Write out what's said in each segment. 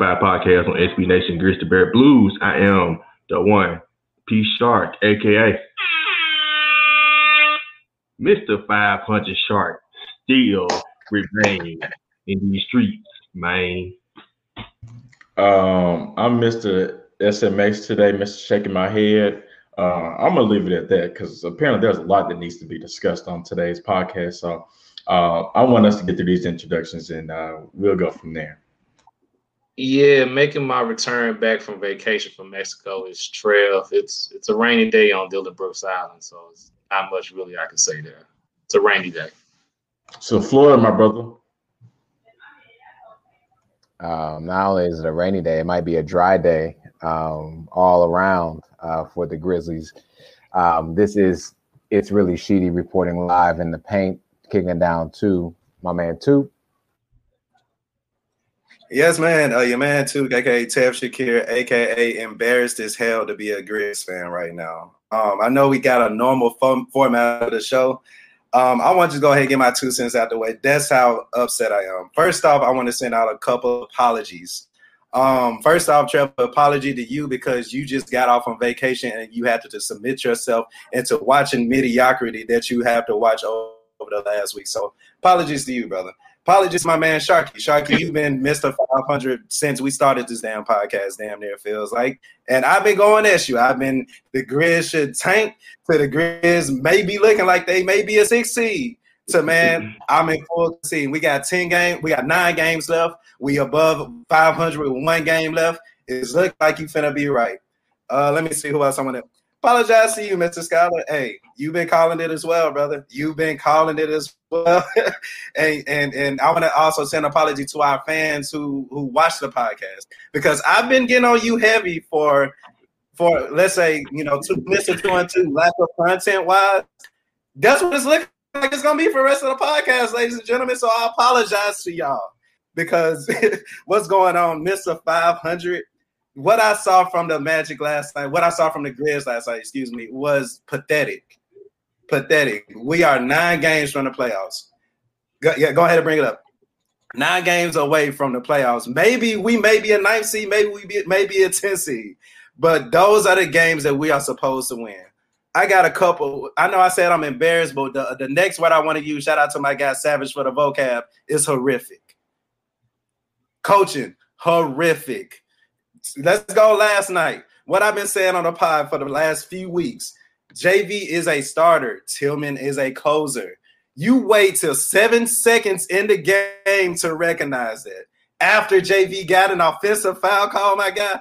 Podcast on SB Nation Grizzly Bear Blues. I am the one, P Shark, aka Mr. 500 Shark, still remain in these streets, man. Um, I'm Mr. SMX today, Mr. Shaking My Head. Uh, I'm gonna leave it at that because apparently there's a lot that needs to be discussed on today's podcast. So uh, I want us to get through these introductions and uh, we'll go from there. Yeah, making my return back from vacation from Mexico is trail. It's it's a rainy day on Dillon Brooks Island, so it's not much really I can say there. It's a rainy day. So Florida, my brother. Um, not only is it a rainy day, it might be a dry day um, all around uh, for the Grizzlies. Um, this is it's really Sheedy reporting live in the paint, kicking down to my man two. Yes, man. Uh, your man too, aka Tev Shakir, aka embarrassed as hell to be a Grizz fan right now. Um, I know we got a normal format of the show. Um, I want to go ahead and get my two cents out the way. That's how upset I am. First off, I want to send out a couple apologies. Um, first off, Trevor, apology to you because you just got off on vacation and you had to, to submit yourself into watching mediocrity that you have to watch over the last week. So apologies to you, brother. Apologies, my man Sharky. Sharky, you've been Mr. 500 since we started this damn podcast, damn near feels like. And I've been going at you. I've been the Grizz should tank to the Grizz may be looking like they may be a six seed. So man, I'm in full scene. We got 10 games, we got nine games left. We above 500 with one game left. It's look like you finna be right. Uh, let me see who else I want to apologize to you, Mr. Scholar. Hey, you've been calling it as well, brother. You've been calling it as well. and and and I want to also send an apology to our fans who who watch the podcast because I've been getting on you heavy for for let's say you know two Mr. Two and Two lack of content wise. That's what it's looking like it's gonna be for the rest of the podcast, ladies and gentlemen. So I apologize to y'all because what's going on, Mr. 500 what I saw from the Magic last night, what I saw from the Grizz last night, excuse me, was pathetic. Pathetic. We are nine games from the playoffs. Go, yeah, go ahead and bring it up. Nine games away from the playoffs. Maybe we may be a ninth seed, maybe we be maybe a 10 seed. But those are the games that we are supposed to win. I got a couple. I know I said I'm embarrassed, but the, the next word I want to use, shout out to my guy Savage for the vocab, is horrific. Coaching, horrific. Let's go last night. What I've been saying on the pod for the last few weeks. JV is a starter. Tillman is a closer. You wait till seven seconds in the game to recognize that. After JV got an offensive foul call, my guy,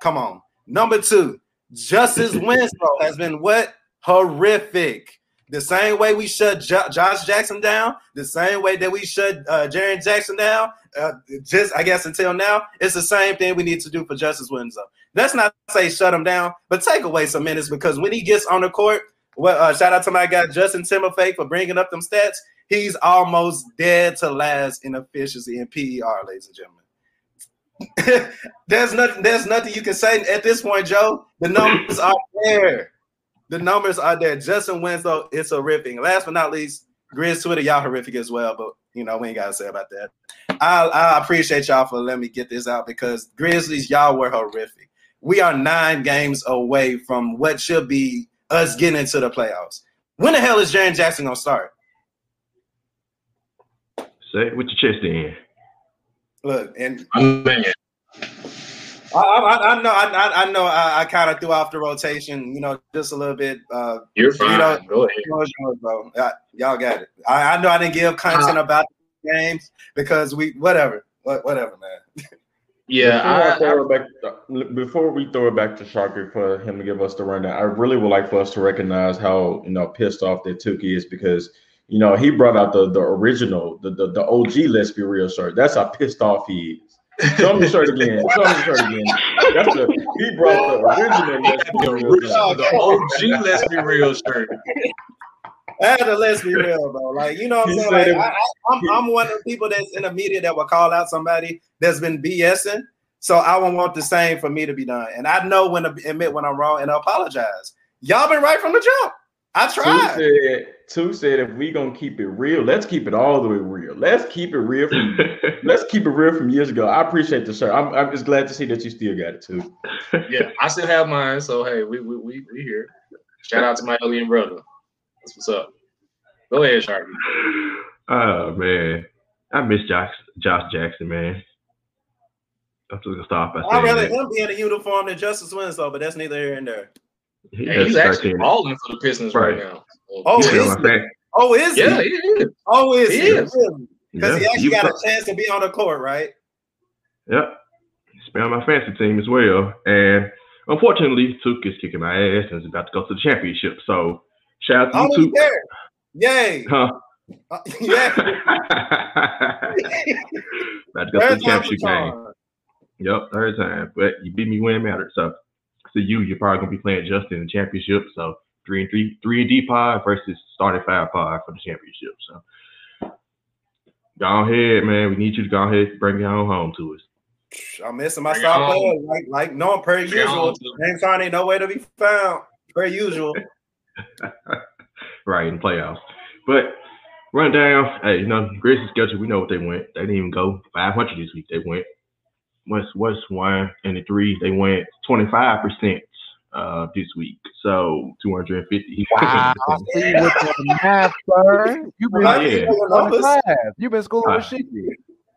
come on. Number two, Justice Winslow has been what? Horrific. The same way we shut jo- Josh Jackson down, the same way that we shut uh, Jaren Jackson down, uh, just I guess until now, it's the same thing we need to do for Justice Winslow. Let's not say shut him down, but take away some minutes because when he gets on the court, well, uh, shout out to my guy Justin Timberfake for bringing up them stats. He's almost dead to last in efficiency in PER, ladies and gentlemen. there's nothing. There's nothing you can say at this point, Joe. The numbers are there. The numbers are there. Justin Winslow is horrific. Last but not least, Grizz Twitter, y'all horrific as well. But you know, we ain't gotta say about that. I, I appreciate y'all for letting me get this out because Grizzlies, y'all were horrific. We are nine games away from what should be us getting into the playoffs. When the hell is Jaren Jackson gonna start? Say it with your chest in. Look, and I, I, I know, I, I know, I, I kind of threw off the rotation, you know, just a little bit. Uh, You're fine. You know, Go ahead, yours, bro. y'all got it. I, I, know I didn't give content uh, about the games because we, whatever, whatever, man. Yeah, before, I, back, before we throw it back to Sharky for him to give us the rundown, I really would like for us to recognize how you know pissed off that Tukey is because you know he brought out the the original, the the, the OG Let's Be Real shirt. That's how pissed off he is. Show me the shirt again. Show me the shirt again. That's the he brought the original. Let's be real, the OG Let's Be Real shirt. I had to let's be real, bro. Like, you know what I'm saying? Like, I, am I'm, I'm one of the people that's in the media that will call out somebody that's been BSing. So I won't want the same for me to be done. And I know when to admit when I'm wrong and apologize. Y'all been right from the jump. I tried. Two said, Two said, if we gonna keep it real, let's keep it all the way real. Let's keep it real. From, let's keep it real from years ago. I appreciate the shirt. I'm, I'm just glad to see that you still got it too. yeah, I still have mine. So hey, we we we, we here. Shout out to my alien brother. That's what's up. Go ahead, Sharky. Oh man, I miss Josh Josh Jackson, man. I'm just gonna stop. I'd rather him be in a uniform than Justice Winslow, but that's neither here and there. He hey, he's actually balling for the Pistons right, right now. Oh, is he? Oh, is he? yeah, he? is. Oh, is he? he? Because yeah. he actually got a chance to be on the court, right? Yep. He's been on my fantasy team as well. And unfortunately, Took is kicking my ass and is about to go to the championship. So shout out to you, Took. Yay. Huh? Uh, yeah. about to go to the championship game. Yep, third time. But you beat me when it mattered. So to you, you're probably gonna be playing Justin in the championship. So three and three, three and D pod versus starting five pod for the championship. So go ahead, man. We need you to go ahead bring your own home to us. I'm missing my star player, like like no per usual. James Harden ain't nowhere to be found per usual. right in the playoffs, but run down. Hey, you know Grizzlies schedule. We know what they went. They didn't even go 500 this week. They went West West one and the three. They went 25 percent uh, this week. So 250. Wow. I see with the math, sir. You've been, yeah. You've been schooling uh, with shit.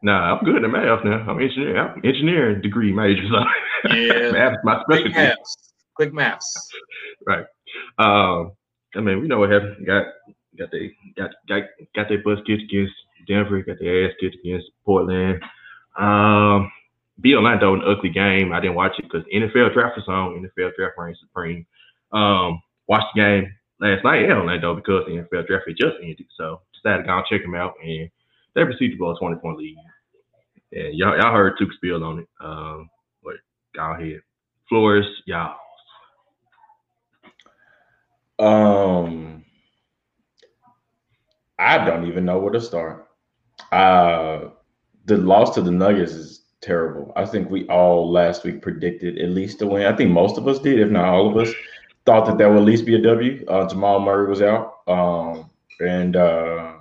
Nah, I'm good at math now. I'm engineer. I'm engineering degree major. So yeah, math my specialty. Quick maths. Quick maths. right. Um, I mean, we know what happened. Got got they got got got their bus kicked against Denver. Got their ass kicked against Portland. Um, be Orlando an ugly game. I didn't watch it because NFL draft was on. NFL draft reigns supreme. Um, watched the game last night in Orlando because the NFL draft had just ended. So decided to go and check them out, and they received the ball 20 point lead. And y'all, y'all heard Took spill on it. Um, but go ahead, Flores, y'all. Um, I don't even know where to start. Uh, the loss to the Nuggets is terrible. I think we all last week predicted at least a win. I think most of us did, if not all of us, thought that that would at least be a W. Uh, Jamal Murray was out, um, and uh,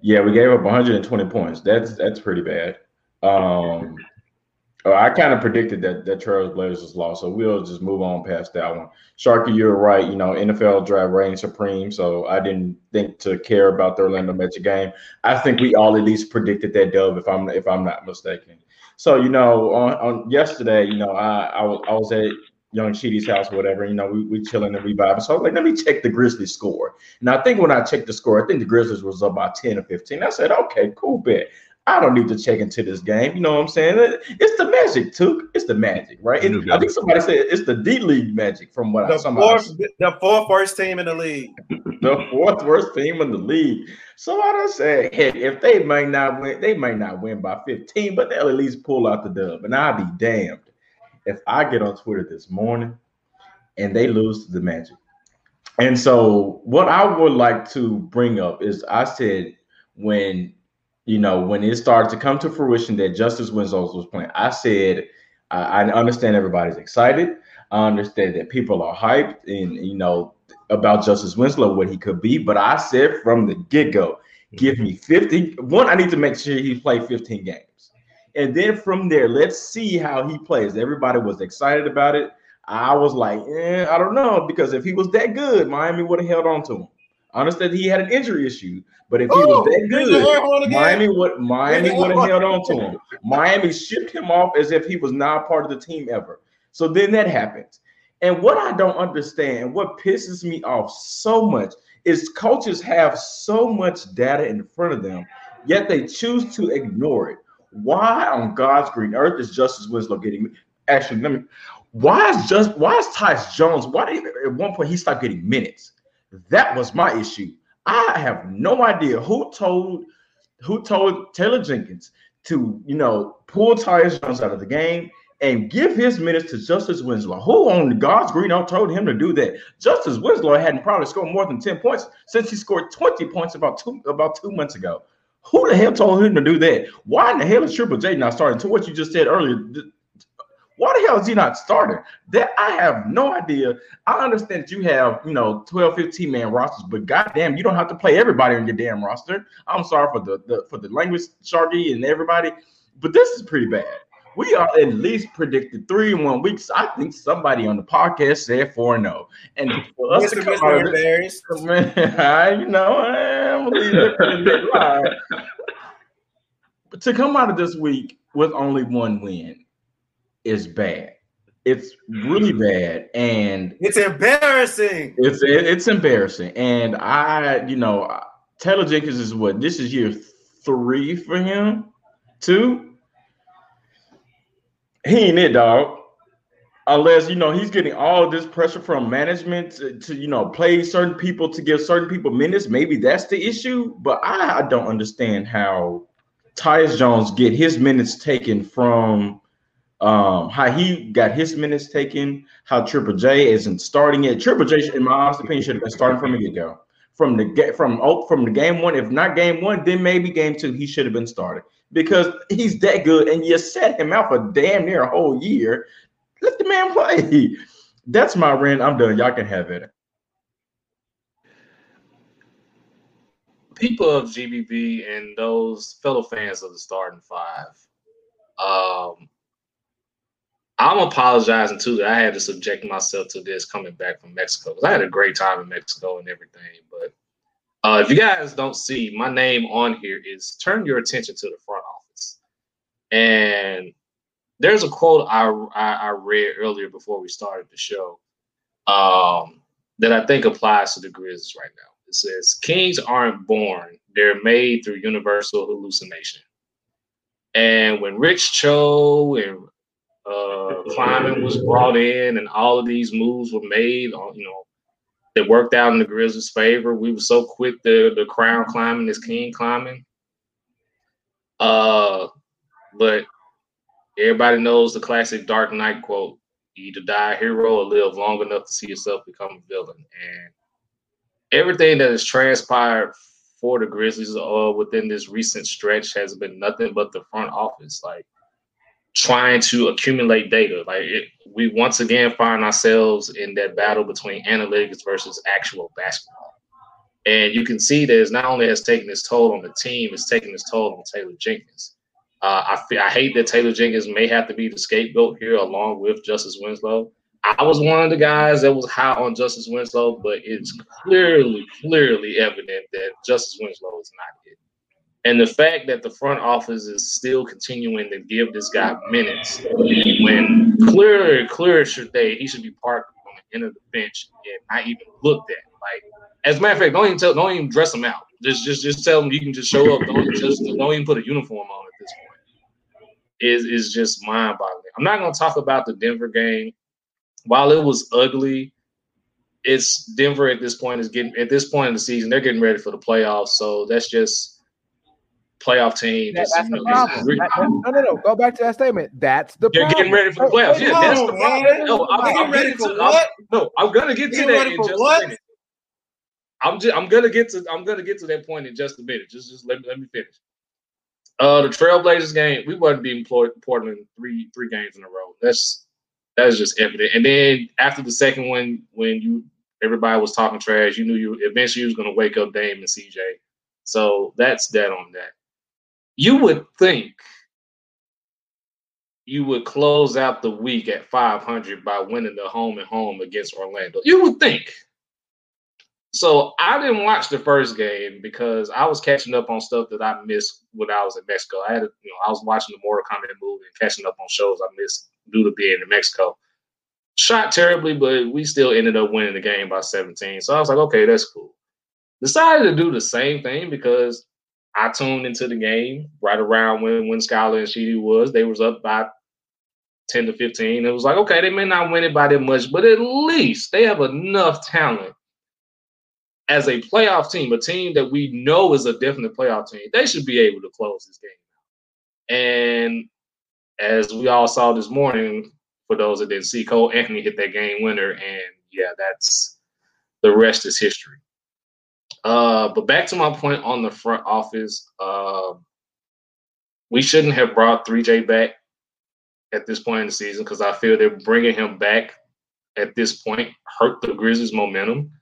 yeah, we gave up 120 points. That's that's pretty bad. Um, Uh, I kind of predicted that that Trailblazers was lost, so we'll just move on past that one. Sharky, you're right. You know, NFL draft reigns supreme, so I didn't think to care about the Orlando Magic game. I think we all at least predicted that dub, if I'm if I'm not mistaken. So you know, on, on yesterday, you know, I, I was I was at Young Cheaty's house, or whatever. You know, we we chilling and we vibing. So I was like, let me check the Grizzlies score. And I think when I checked the score, I think the Grizzlies was up by ten or fifteen. I said, okay, cool, bet. I don't need to check into this game. You know what I'm saying? It's the magic, too. It's the magic, right? It, I think somebody said it's the D League magic from what the I saw. Fourth, the fourth worst team in the league. the fourth worst team in the league. So I don't say, heck, if they might not win, they might not win by 15, but they'll at least pull out the dub. And I'll be damned if I get on Twitter this morning and they lose to the Magic. And so what I would like to bring up is I said when you know, when it started to come to fruition that Justice Winslow was playing, I said, I, I understand everybody's excited. I understand that people are hyped and, you know, about Justice Winslow, what he could be. But I said from the get go, give me 50. One, I need to make sure he played 15 games. And then from there, let's see how he plays. Everybody was excited about it. I was like, eh, I don't know, because if he was that good, Miami would have held on to him. I understand he had an injury issue, but if he Ooh, was that good, Miami would Miami would have held on to him. Miami shipped him off as if he was not part of the team ever. So then that happens. And what I don't understand, what pisses me off so much, is coaches have so much data in front of them, yet they choose to ignore it. Why on God's green earth is Justice Winslow getting? Actually, let me. Why is just why is Tyus Jones? Why did at one point he stopped getting minutes? That was my issue. I have no idea who told who told Taylor Jenkins to, you know, pull Tyus Jones out of the game and give his minutes to Justice Winslow. Who on God's green earth told him to do that? Justice Winslow hadn't probably scored more than 10 points since he scored 20 points about two about two months ago. Who the hell told him to do that? Why in the hell is Triple J not starting? To what you just said earlier, Why the hell is he not starting? That I have no idea. I understand that you have, you know, 12, 15 man rosters, but goddamn, you don't have to play everybody on your damn roster. I'm sorry for the, the for the language, Sharky and everybody, but this is pretty bad. We are at least predicted three in one week. So I think somebody on the podcast said four and no. And for us to come out of this, man, you know, I'm gonna leave it But to come out of this week with only one win is bad. It's really mm. bad, and it's embarrassing. It's it's embarrassing, and I, you know, Taylor Jenkins is what this is year three for him, two. He ain't it, dog. Unless you know he's getting all this pressure from management to, to, you know play certain people to give certain people minutes. Maybe that's the issue, but I, I don't understand how Tyus Jones get his minutes taken from um, how he got his minutes taken, how Triple J isn't starting it. Triple J, in my honest opinion, should have been starting from the get go. From the get from oh, from the game one, if not game one, then maybe game two, he should have been started because he's that good, and you set him out for damn near a whole year. Let the man play. That's my rant. I'm done. Y'all can have it. People of GBB and those fellow fans of the starting five, um, I'm apologizing too that I had to subject myself to this coming back from Mexico because I had a great time in Mexico and everything. But uh, if you guys don't see, my name on here is turn your attention to the front office. And there's a quote I, I, I read earlier before we started the show um, that I think applies to the Grizzlies right now. It says, Kings aren't born, they're made through universal hallucination. And when Rich Cho and uh, Kleiman was brought in, and all of these moves were made. On you know, that worked out in the Grizzlies' favor. We were so quick to the crown Kleiman is king Kleiman. Uh, but everybody knows the classic Dark Knight quote: "You either die a hero or live long enough to see yourself become a villain." And everything that has transpired for the Grizzlies uh, within this recent stretch has been nothing but the front office. Like trying to accumulate data. Like it, we once again find ourselves in that battle between analytics versus actual basketball. And you can see that it's not only has taken its toll on the team, it's taking its toll on Taylor Jenkins. Uh, I, I hate that Taylor Jenkins may have to be the scapegoat here along with Justice Winslow. I was one of the guys that was high on Justice Winslow, but it's clearly, clearly evident that Justice Winslow is not. And the fact that the front office is still continuing to give this guy minutes when clear, clear should they he should be parked on the end of the bench and not even looked at. Like, as a matter of fact, don't even tell, don't even dress him out. Just, just, just tell him you can just show up. Don't just, don't even put a uniform on at this point. Is is just mind boggling. I'm not gonna talk about the Denver game. While it was ugly, it's Denver at this point is getting at this point in the season they're getting ready for the playoffs. So that's just playoff team. That, that's the problem. That, no, no, no. Go back to that statement. That's the You're problem. getting ready for the playoffs. Yeah, that's the problem. No, I'm, I'm ready for to, what? I'm, no, I'm gonna get to that in just what? a minute. I'm just, I'm gonna get to I'm gonna get to that point in just a minute. Just just let me let me finish. Uh, the Trailblazers game, we wasn't being Portland three three games in a row. That's that's just evident. And then after the second one, when you everybody was talking trash, you knew you eventually you was gonna wake up Dame and CJ. So that's that on that you would think you would close out the week at 500 by winning the home and home against Orlando. You would think. So I didn't watch the first game because I was catching up on stuff that I missed when I was in Mexico. I had, you know, I was watching the Mortal Kombat movie and catching up on shows I missed due to being in Mexico. Shot terribly, but we still ended up winning the game by 17. So I was like, okay, that's cool. Decided to do the same thing because I tuned into the game right around when when Skylar and Sheedy was. They was up by 10 to 15. It was like, okay, they may not win it by that much, but at least they have enough talent as a playoff team, a team that we know is a definite playoff team. They should be able to close this game. And as we all saw this morning, for those that didn't see, Cole Anthony hit that game winner, and yeah, that's the rest is history. Uh, but back to my point on the front office, uh, we shouldn't have brought 3J back at this point in the season because I feel they're bringing him back at this point hurt the Grizzlies' momentum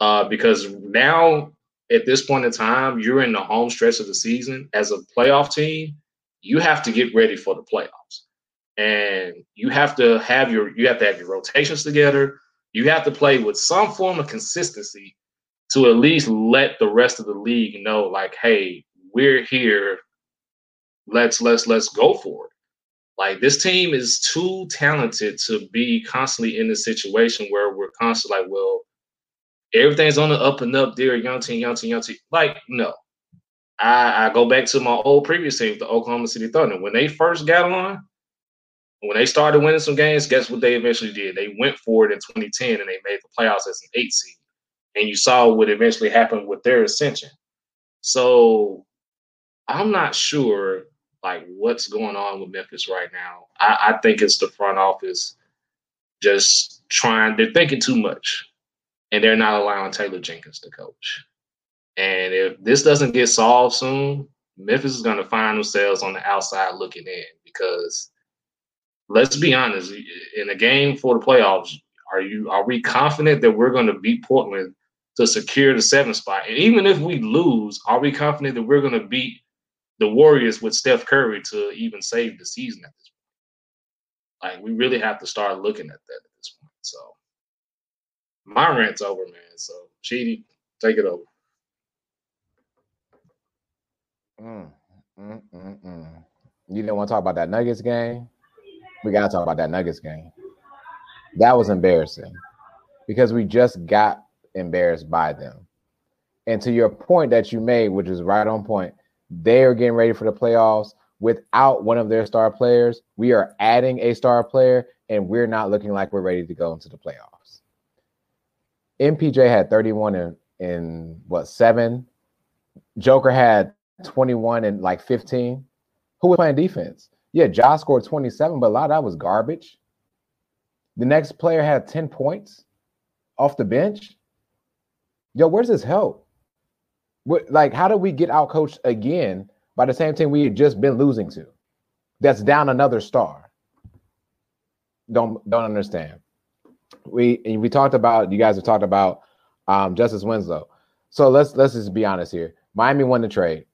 uh, because now at this point in time you're in the home stretch of the season as a playoff team. You have to get ready for the playoffs, and you have to have your you have to have your rotations together. You have to play with some form of consistency to at least let the rest of the league know, like, hey, we're here. Let's let's let's go for it. Like this team is too talented to be constantly in a situation where we're constantly like, well, everything's on the up and up there, young team, young team, young team. Like, no. I, I go back to my old previous team, the Oklahoma City Thunder. When they first got on, when they started winning some games, guess what they eventually did? They went for it in 2010 and they made the playoffs as an eight seed. And you saw what eventually happened with their ascension. So I'm not sure like what's going on with Memphis right now. I, I think it's the front office just trying, they're thinking too much and they're not allowing Taylor Jenkins to coach. And if this doesn't get solved soon, Memphis is going to find themselves on the outside looking in because let's be honest, in a game for the playoffs, are you are we confident that we're going to beat Portland to secure the seventh spot? And even if we lose, are we confident that we're going to beat the Warriors with Steph Curry to even save the season at this point. Like we really have to start looking at that at this point. So my rant's over, man. So Cheaty, take it over. Mm, mm, mm, mm. You didn't want to talk about that Nuggets game? We got to talk about that Nuggets game. That was embarrassing because we just got embarrassed by them. And to your point that you made, which is right on point, they are getting ready for the playoffs without one of their star players. We are adding a star player, and we're not looking like we're ready to go into the playoffs. MPJ had 31 in, in what seven? Joker had 21 and like 15. Who was playing defense? Yeah, Josh scored 27, but a lot of that was garbage. The next player had 10 points off the bench. Yo, where's his help? What, like, how do we get out coached again by the same team we had just been losing to? That's down another star. Don't don't understand. We we talked about you guys have talked about um, Justice Winslow. So let's let's just be honest here. Miami won the trade.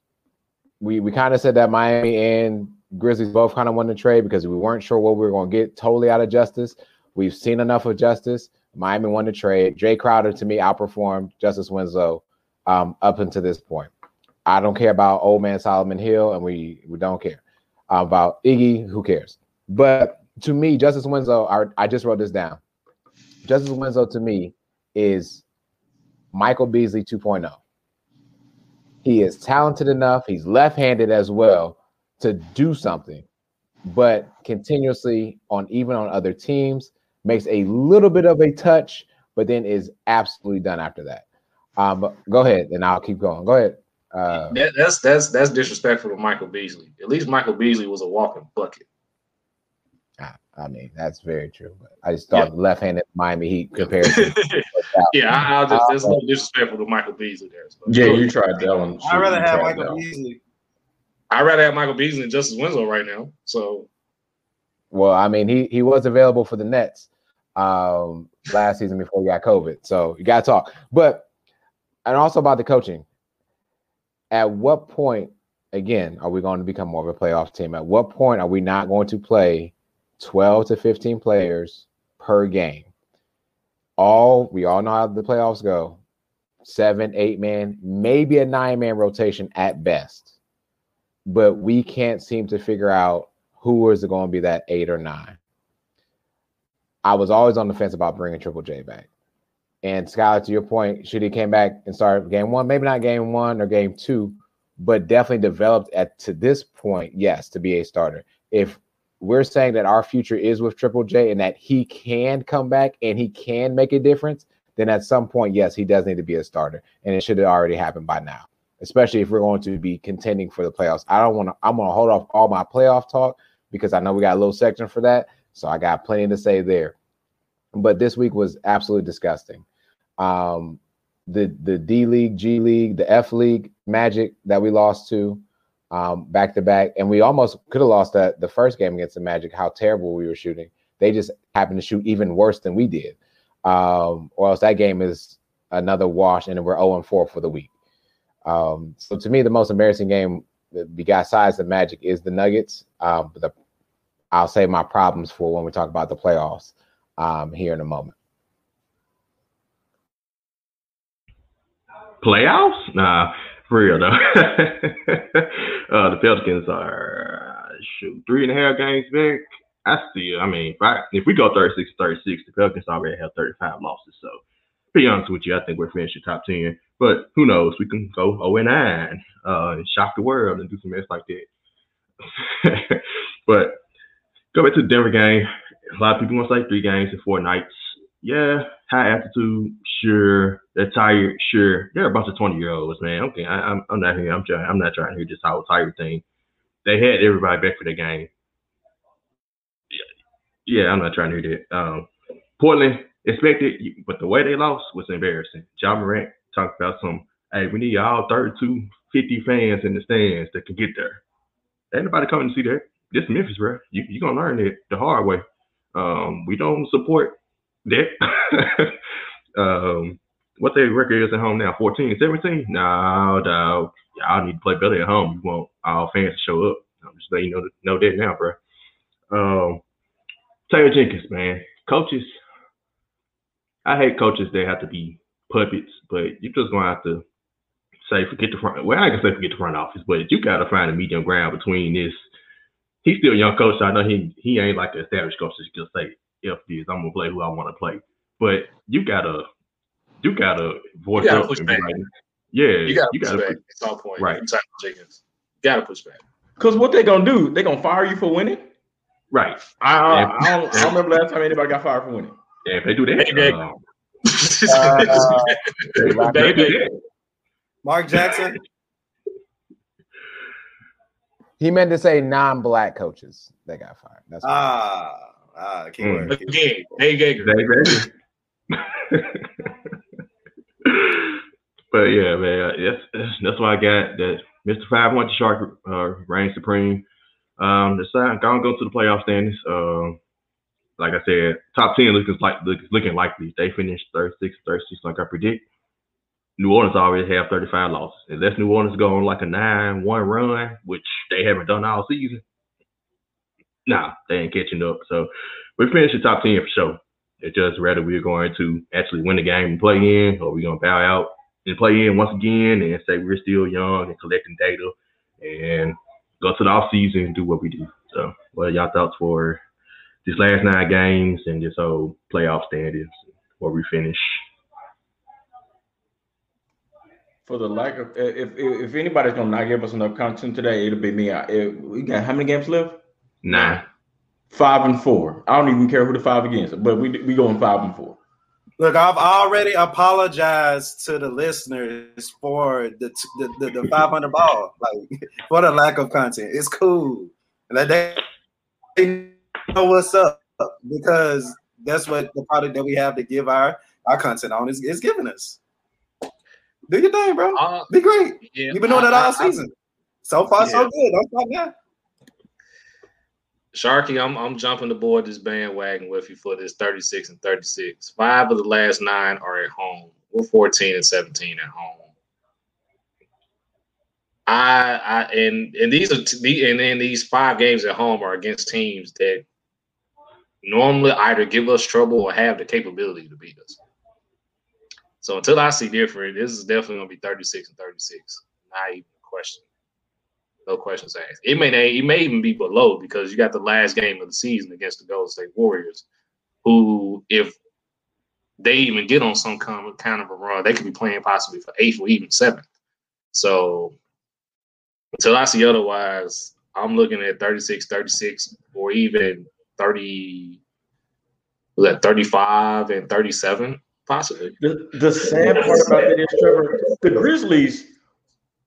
We we kind of said that Miami and Grizzlies both kind of won the trade because we weren't sure what we were going to get totally out of Justice. We've seen enough of Justice. Miami won the trade. Jae Crowder to me outperformed Justice Winslow um, up until this point. I don't care about old man Solomon Hill, and we we don't care about Iggy. Who cares? But to me, Justice Winslow, I, I just wrote this down. Justice Winslow to me is Michael Beasley 2.0. He is talented enough. He's left-handed as well to do something, but continuously on even on other teams makes a little bit of a touch, but then is absolutely done after that. Um, go ahead, and I'll keep going. Go ahead. Uh, that, that's that's that's disrespectful to Michael Beasley. At least Michael Beasley was a walking bucket. I, I mean, that's very true. But I just thought yeah. left-handed Miami Heat compared to. yeah, I, will just there's no disrespectful to Michael Beasley there. So. Yeah, you tried that one. I'd rather have Michael Beasley. I'd rather have Michael Beasley than Justice Winslow right now. So. Well, I mean, he he was available for the Nets um, last season before he got COVID, so you got to talk. But and also about the coaching. At what point, again, are we going to become more of a playoff team? At what point are we not going to play 12 to 15 players per game? All we all know how the playoffs go seven, eight man, maybe a nine man rotation at best. But we can't seem to figure out who is it going to be that eight or nine. I was always on the fence about bringing Triple J back. And Skylar, to your point, should he came back and start game one, maybe not game one or game two, but definitely developed at to this point, yes, to be a starter. If we're saying that our future is with Triple J and that he can come back and he can make a difference, then at some point, yes, he does need to be a starter, and it should have already happened by now. Especially if we're going to be contending for the playoffs. I don't want to. I'm going to hold off all my playoff talk because I know we got a little section for that, so I got plenty to say there. But this week was absolutely disgusting um, the the D League, G League, the F League Magic that we lost to, um, back to back, and we almost could have lost that the first game against the Magic. How terrible we were shooting. They just happened to shoot even worse than we did, um, or else that game is another wash, and we're zero and four for the week. Um, so to me, the most embarrassing game besides the Magic is the Nuggets. Um, the, I'll save my problems for when we talk about the playoffs um, here in a moment. Playoffs? Nah, for real though. uh, the Pelicans are shoot three and a half games back. I still, I mean, if, I, if we go 36 36, the Pelicans already have 35 losses. So, be honest with you, I think we're finishing top 10. But who knows? We can go 0 and 9 uh, and shock the world and do some mess like that. but go back to the Denver game. A lot of people want to say three games in four nights. Yeah, high altitude, sure. They're tired, sure. They're a bunch of 20 year olds, man. Okay, I, am I'm, I'm not here. I'm trying. I'm not trying to hear this how tired thing. They had everybody back for the game. Yeah, yeah I'm not trying to hear that. Um, Portland expected, but the way they lost was embarrassing. Ja Morant talked about some, hey, we need all 32, 50 fans in the stands that can get there. Ain't nobody coming to see that. This Memphis, bro. You you gonna learn it the hard way. Um, we don't support that. um, what their record is at home now? 14 17? No, dog. Y'all need to play better at home. You want all fans to show up. I'm just letting you know, know that now, bro. Um, Taylor Jenkins, man. Coaches, I hate coaches that have to be puppets, but you're just gonna have to say forget the front. Well, I can say forget the front office, but you gotta find a medium ground between this. He's still a young coach. So I know he he ain't like the established coach that just say if this I'm gonna play who I want to play. But you gotta you gotta voice you gotta up. Push back. Like, yeah, you gotta, you gotta push back at some point. Right, Jenkins. You gotta push back. Because what they gonna do? They gonna fire you for winning? Right. I, I, I, don't, I don't remember last time anybody got fired for winning. Yeah, if they do that, um, uh, Mark Jackson. He meant to say non-black coaches that got fired. That's ah, ah, keyword. Mm. Again, Dave Joerger. but yeah, man, that's that's why I got that. Mr. Five went to Shark uh, reign supreme. Um, decide, gonna go to the playoff standings. Uh, like I said, top 10 looking like looking likely. They finished 36, 36 like I predict. New Orleans already have 35 losses. Unless New Orleans go on like a 9 1 run, which they haven't done all season, nah, they ain't catching up. So we finished the top 10 for sure. It's just whether we're going to actually win the game and play in, or we're going to bow out and play in once again and say we're still young and collecting data and go to the off season and do what we do. So, what are y'all thoughts for these last nine games and this whole playoff standings where we finish. For the lack of, if if anybody's gonna not give us enough content today, it'll be me. we got how many games left? Nine. Five and four. I don't even care who the five against, but we we going five and four. Look, I've already apologized to the listeners for the the, the, the 500 ball, like for the lack of content. It's cool. Like they know what's up because that's what the product that we have to give our our content on is, is giving us. Do your thing, bro. Uh, Be great. Yeah, You've been doing I, that all I, season. I, so far, yeah. so good. Don't stop now. Sharky, I'm I'm jumping aboard this bandwagon with you for this 36 and 36. Five of the last nine are at home. We're 14 and 17 at home. I, I and and these are t- and, and these five games at home are against teams that normally either give us trouble or have the capability to beat us. So until I see different, this is definitely going to be 36 and 36. Not even a question. No questions asked. It may it may even be below because you got the last game of the season against the Golden State Warriors, who if they even get on some kind of, kind of a run, they could be playing possibly for eighth or even seventh. So until I see otherwise, I'm looking at 36, 36, or even 30 was that 35 and 37 possibly? The, the sad part about that is trevor the grizzlies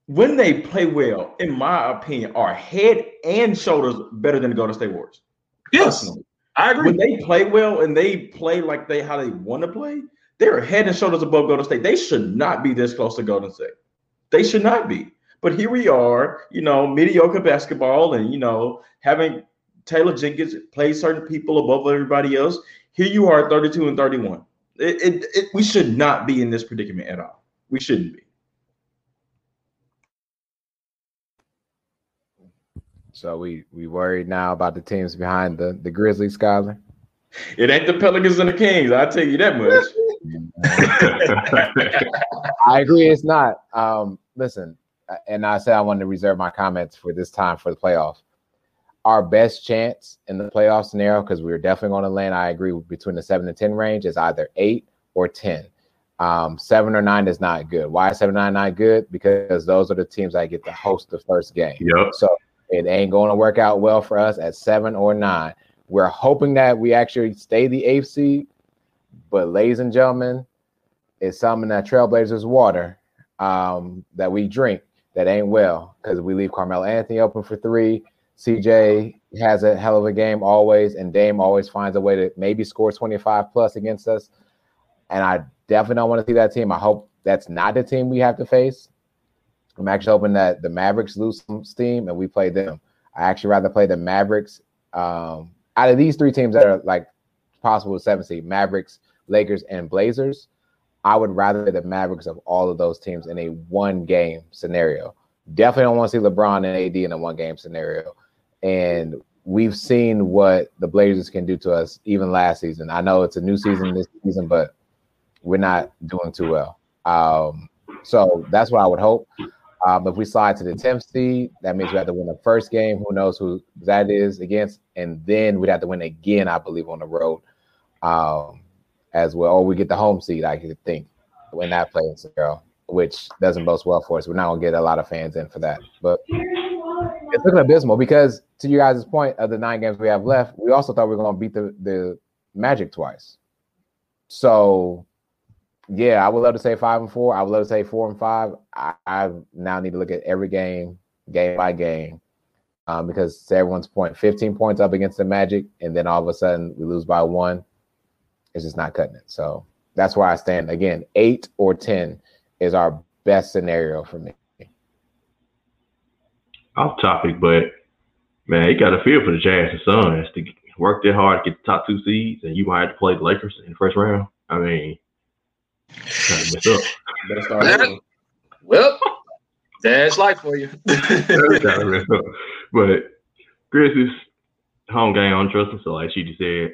when they play well in my opinion are head and shoulders better than the golden state warriors. Yes personally. i agree. When they play well and they play like they how they want to play they're head and shoulders above golden state. They should not be this close to golden state. They should not be. But here we are, you know, mediocre basketball, and you know, having Taylor Jenkins play certain people above everybody else. Here you are, 32 and 31. It, it, it, we should not be in this predicament at all. We shouldn't be. So we we worried now about the teams behind the the Grizzlies, Skyler. It ain't the Pelicans and the Kings. I tell you that much. I agree. It's not. Um, listen, and I said I wanted to reserve my comments for this time for the playoffs. Our best chance in the playoff scenario, because we are definitely going to land. I agree between the seven and ten range is either eight or ten. Um, seven or nine is not good. Why is seven nine not good? Because those are the teams that get to host the first game. Yep. So it ain't going to work out well for us at seven or nine. We're hoping that we actually stay the eighth seed, but ladies and gentlemen, it's something that Trailblazers water um, that we drink that ain't well because we leave Carmelo Anthony open for three. CJ has a hell of a game always, and Dame always finds a way to maybe score 25 plus against us. And I definitely don't want to see that team. I hope that's not the team we have to face. I'm actually hoping that the Mavericks lose some steam and we play them. I actually rather play the Mavericks um, out of these three teams that are like possible seven seed Mavericks, Lakers, and Blazers. I would rather the Mavericks of all of those teams in a one game scenario. Definitely don't want to see LeBron and AD in a one game scenario. And we've seen what the Blazers can do to us even last season. I know it's a new season this season, but we're not doing too well. Um, so that's what I would hope. Um, if we slide to the 10th seed, that means we have to win the first game. Who knows who that is against? And then we'd have to win again, I believe, on the road um, as well. Or we get the home seed, I could think, when that plays scenario, which doesn't boast well for us. We're not going to get a lot of fans in for that. But it's looking abysmal because, to you guys' point, of the nine games we have left, we also thought we were going to beat the, the Magic twice. So yeah, I would love to say five and four. I would love to say four and five. I, I now need to look at every game, game by game, um, because to everyone's point, 15 points up against the Magic, and then all of a sudden we lose by one. It's just not cutting it. So that's where I stand. Again, eight or 10 is our best scenario for me. Off topic, but man, you got to feel for the Jazz and Suns to work that hard to get the top two seeds, and you might have to play the Lakers in the first round. I mean, mess up. Start early. Well, that's life for you. Kinda mess up. But Grizzlies home game, I don't trust them. So like she just said,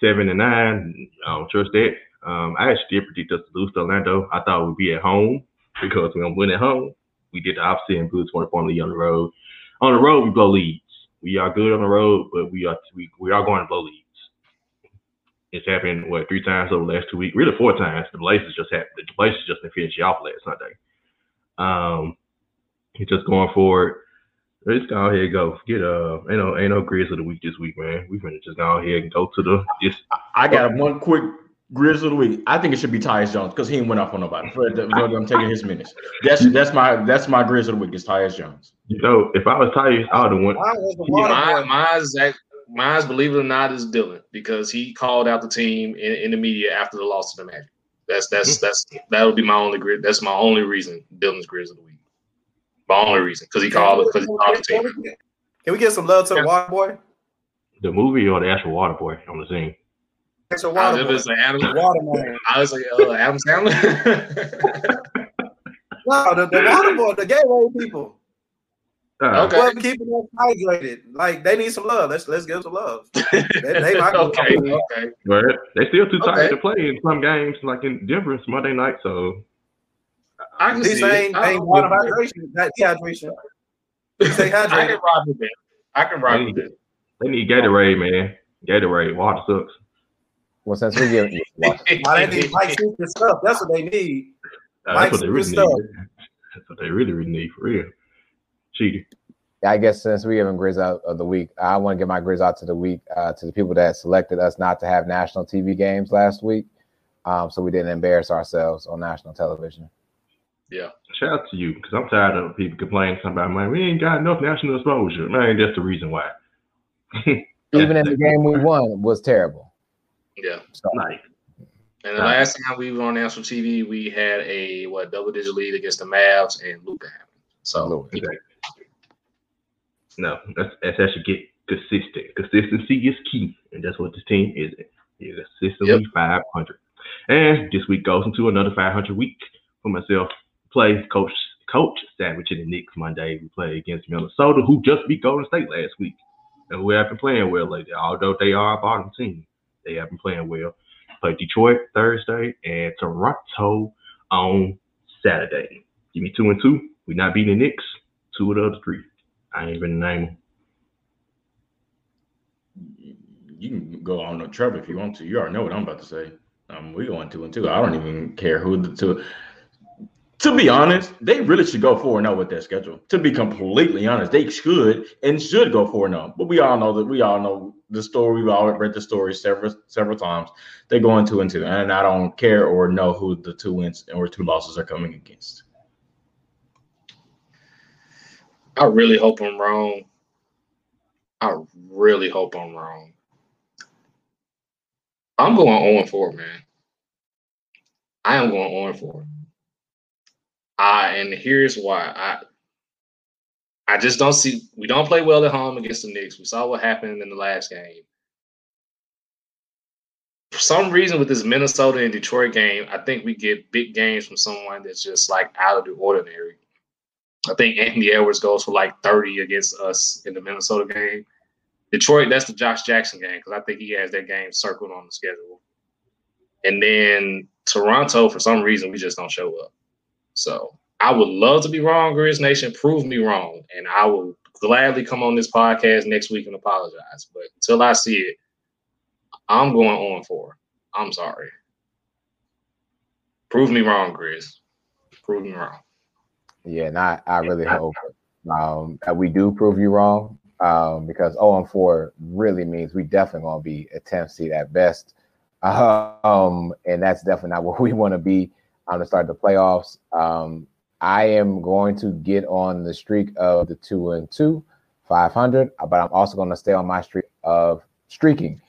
seven and nine, I don't trust that. Um, I actually did predict us to lose to Orlando. I thought we'd be at home because we're gonna win at home. We did the opposite and lose 24 lead on the road. On the road, we blow leads. We are good on the road, but we are we, we are going to blow leads. It's happened what three times over the last two weeks, really four times. The Blazers just happened. The Blazers just didn't finish off last Sunday. Um, it's just going forward. Let's go ahead and go. Get uh, ain't no ain't no Grizz of the week this week, man. We finna just go ahead and go to the just I got one quick Grizz of the week. I think it should be Tyus Jones because he ain't went off on nobody. For the, for taking his minutes. That's that's my that's my Grizz of the week is Tyus Jones. you know, if I was Tyus, I would have won. Mine was the water boy. Mine, mine's, act- mine's, believe it or not, is Dillon because he called out the team in, in the media after the loss to the Magic. That's that's hmm. that's that would be my only grid. That's my only reason Dillon's Grizz of the week. My only reason because he called it because he called the team. Can we get some love to the water boy? The movie or the actual water boy on the scene? It's a I water was like Adam. Water. I was like uh, Adam Sandler. No, the, the water boy, the gateway people. Uh, Okay. Well, keeping us hydrated. Like they need some love. Let's let's give some love. They, they might okay, okay. But they still too tired Okay. to play in some games, like in Denver, it's Monday night. So I can These see ain't, it. I, ain't water hydration, not dehydration. Stay I hydrated. can rock with that. I can ride with that. they need Gatorade, man. Gatorade, water sucks. Well, since we give Why they need Mike Super stuff? That's what they need. Uh, Mike's that's what they really good need. That's what they really, really need for real. Cheating. I guess since we haven't Grizz out of the week, I want to give my Grizz out to the week uh, to the people that selected us not to have national TV games last week, um, so we didn't embarrass ourselves on national television. Yeah. Shout out to you because I'm tired of people complaining about man, we ain't got enough national exposure. Man, that's the reason why. Even in the game we won was terrible. Yeah. So, Like, And the last time we were on national TV, we had a what double digit lead against the Mavs and Luka happened. So Lewis. Okay. No, that's, that's actually get consistent. Consistency is key, and that's what this team is. Is consistently 500. And this week goes into another 500 week for myself. Play coach coach Savage in the Knicks Monday. We play against Minnesota, who just beat Golden State last week, and who have been playing well lately. Although they are a bottom team, they have been playing well. Play Detroit Thursday and Toronto on Saturday. Give me two and two. We not beating the Knicks. Two of the other three. I ain't even name them. You can go on a trouble if you want to. You already know what I'm about to say. Um, we going two and two. I don't even care who the two. To be honest, they really should go four and zero with their schedule. To be completely honest, they should and should go four and zero. But we all know that we all know the story. We've all read the story several several times. They're going two and two, and I don't care or know who the two wins or two losses are coming against. I really hope I'm wrong. I really hope I'm wrong. I'm going 0 4, man. I am going 0 4. I and here's why. I I just don't see we don't play well at home against the Knicks. We saw what happened in the last game. For some reason with this Minnesota and Detroit game, I think we get big games from someone that's just like out of the ordinary. I think Anthony Edwards goes for like 30 against us in the Minnesota game. Detroit, that's the Josh Jackson game because I think he has that game circled on the schedule. And then Toronto, for some reason, we just don't show up. So I would love to be wrong, Grizz Nation. Prove me wrong, and I will gladly come on this podcast next week and apologize. But until I see it, I'm going on for. I'm sorry. Prove me wrong, Grizz. Prove me wrong. Yeah, and I, I really hope um, that we do prove you wrong um, because 0 and 4 really means we definitely going to be a 10th seed at best. Um, and that's definitely not where we want to be on to start the playoffs. Um, I am going to get on the streak of the 2 and 2, 500, but I'm also going to stay on my streak of streaking.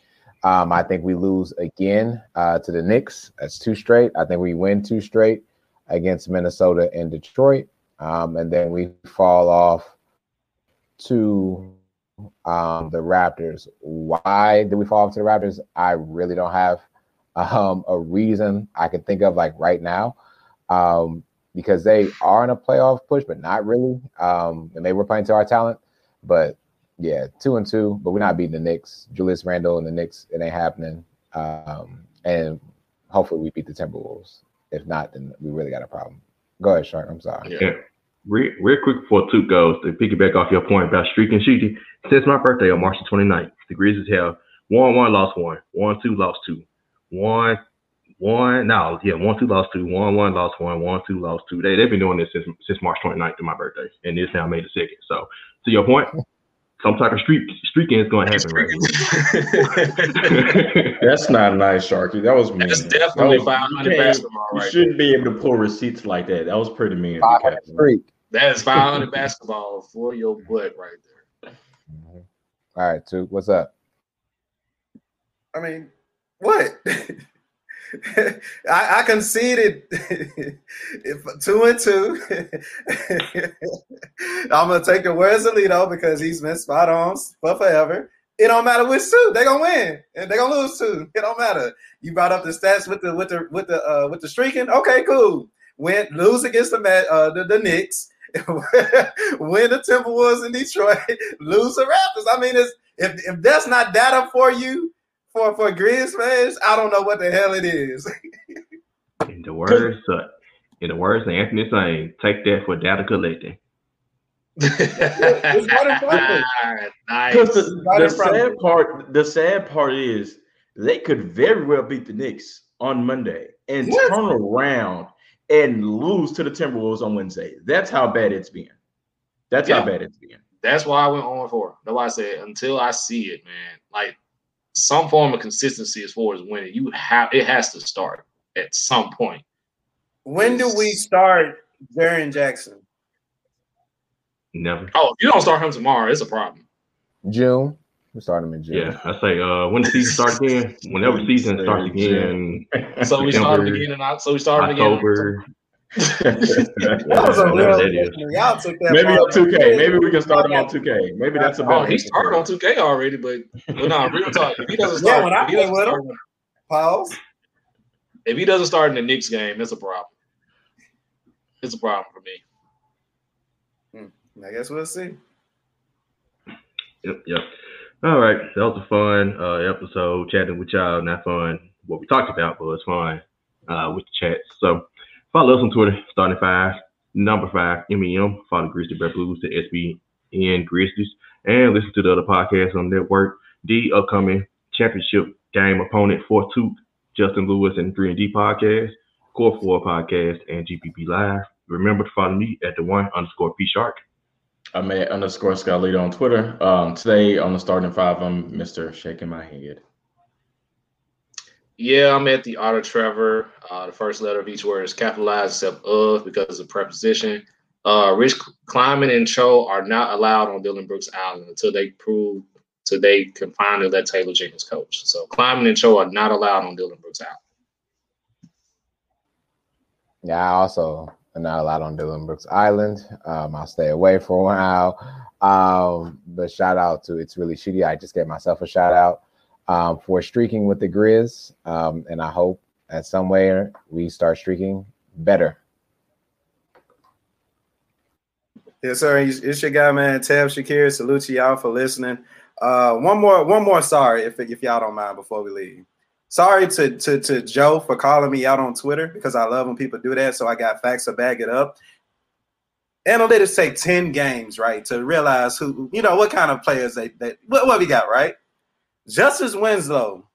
Um, I think we lose again uh, to the Knicks. That's two straight. I think we win two straight against Minnesota and Detroit. Um, and then we fall off to um, the Raptors. Why did we fall off to the Raptors? I really don't have um, a reason I can think of like right now, um, because they are in a playoff push, but not really. Um, and they were playing to our talent, but yeah, two and two. But we're not beating the Knicks. Julius Randle and the Knicks, it ain't happening. Um, and hopefully we beat the Timberwolves. If not, then we really got a problem. Go ahead, Shark. I'm sorry. Yeah. Real, real quick before two goes, to piggyback off your point about streaking shooting, since my birthday on March the 29th, the Grizzlies have one, one, lost one, one, two, lost two, one, one, no, yeah, one, two, lost two, one, one, lost one, one, two, lost two. They, they've been doing this since, since March 29th to my birthday, and this now made the second. So, to your point, some type of streak streaking is going to happen right. That's not nice, Sharky. That was mean. That's That definitely was- 500 you can't- basketball You shouldn't be able to pull receipts like that. That was pretty mean. of Five you, on Captain. streak. That is 500 basketball for your butt right there. All right, Tuke, what's up? I mean, what? I, I conceded two and two. I'm gonna take the words of Lito because he's been spot on for forever. It don't matter which two, they gonna win and they gonna lose two. It don't matter. You brought up the stats with the with the with the uh, with the streaking. Okay, cool. Win lose against the uh, the, the Knicks. win the Timberwolves in Detroit. Lose the Raptors. I mean, if if that's not data for you for for Grizz fans, I don't know what the hell it is. in the words, uh, in the words of Anthony saying, take that for data collecting. It's not impressive. nice. The, Right the in front of sad part, the sad part is they could very well beat the Knicks on Monday and Yes. turn around and lose to the Timberwolves on Wednesday. That's how bad it's been. That's Yeah. how bad it's been. That's why I went on for. That's why I said until I see it, man. Like some form of consistency as far as winning, you have it has to start at some point. When do we start Jaren Jackson? Never. Oh, if you don't start him tomorrow, it's a problem. June. We start them in June. Yeah, I say uh, when the season starts again, whenever season starts again, So we started September, beginning. So we started beginning. October, That was a real. That is. Y'all took that. Maybe on 2K. Maybe we can start him on 2K. Maybe that's a Oh, better. he started on 2K already, but well, no, real talk. If he doesn't Yeah, start, when I he play doesn't with start him. Pause. if he doesn't start in the Knicks game, that's a problem. It's a problem for me. I guess we'll see. Yep, yep. All right, that was a fun uh, episode chatting with y'all. Not fun what we talked about, but it's fun uh, with the chat. So follow us on Twitter, starting five, number five, MEM. Follow Grizzly Bear Blues, the SBN Grizzlies, and listen to the other podcasts on the network. The upcoming championship game opponent for two, Justin Lewis and 3 and D podcast, Core 4 podcast, and GPP Live. Remember to follow me at the one underscore P Shark. I'm at underscore Scott Leader on Twitter. Um, today on the starting five, I'm Mr. Shaking My Head. Yeah, I'm at the Auto Trevor. Uh, the first letter of each word is capitalized except of because of preposition. Uh, Rich Kleiman and Cho are not allowed on Dillon Brooks Island until they prove till they can finally let Taylor Jenkins coach. So Kleiman and Cho are not allowed on Dillon Brooks Island. Yeah, I also am not allowed on Dillon Brooks Island. Um, I'll stay away for a while. Um, but shout out to it's really shitty. I just gave myself a shout out um, for streaking with the Grizz, um, and I hope at somewhere we start streaking better. Yes, sir. It's your guy, man. Tab Shakir. Salute to y'all for listening. Uh, one more, one more. Sorry, if if y'all don't mind, before we leave. Sorry to to to Joe for calling me out on Twitter because I love when people do that. So I got facts to back it up. Analytics take ten games, right, to realize who you know what kind of players they that what, what we got, right? Justice Winslow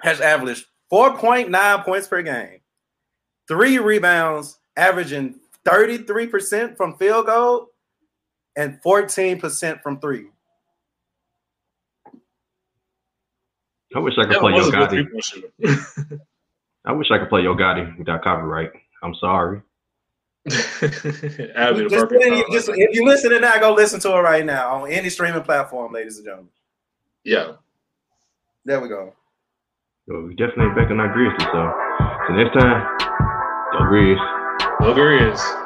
has averaged four point nine points per game, three rebounds, averaging 33% from field goal and 14% from three. I wish I could That play was Yo Gotti. I wish I could play Yo Gotti without copyright. I'm sorry. That'd be the Just, if, song. just- if you listening now, go listen to it right now on any streaming platform, ladies and gentlemen. Yeah. There we go. So we definitely back on our Grizzlies. So, so next time, go Grizz. Booger is.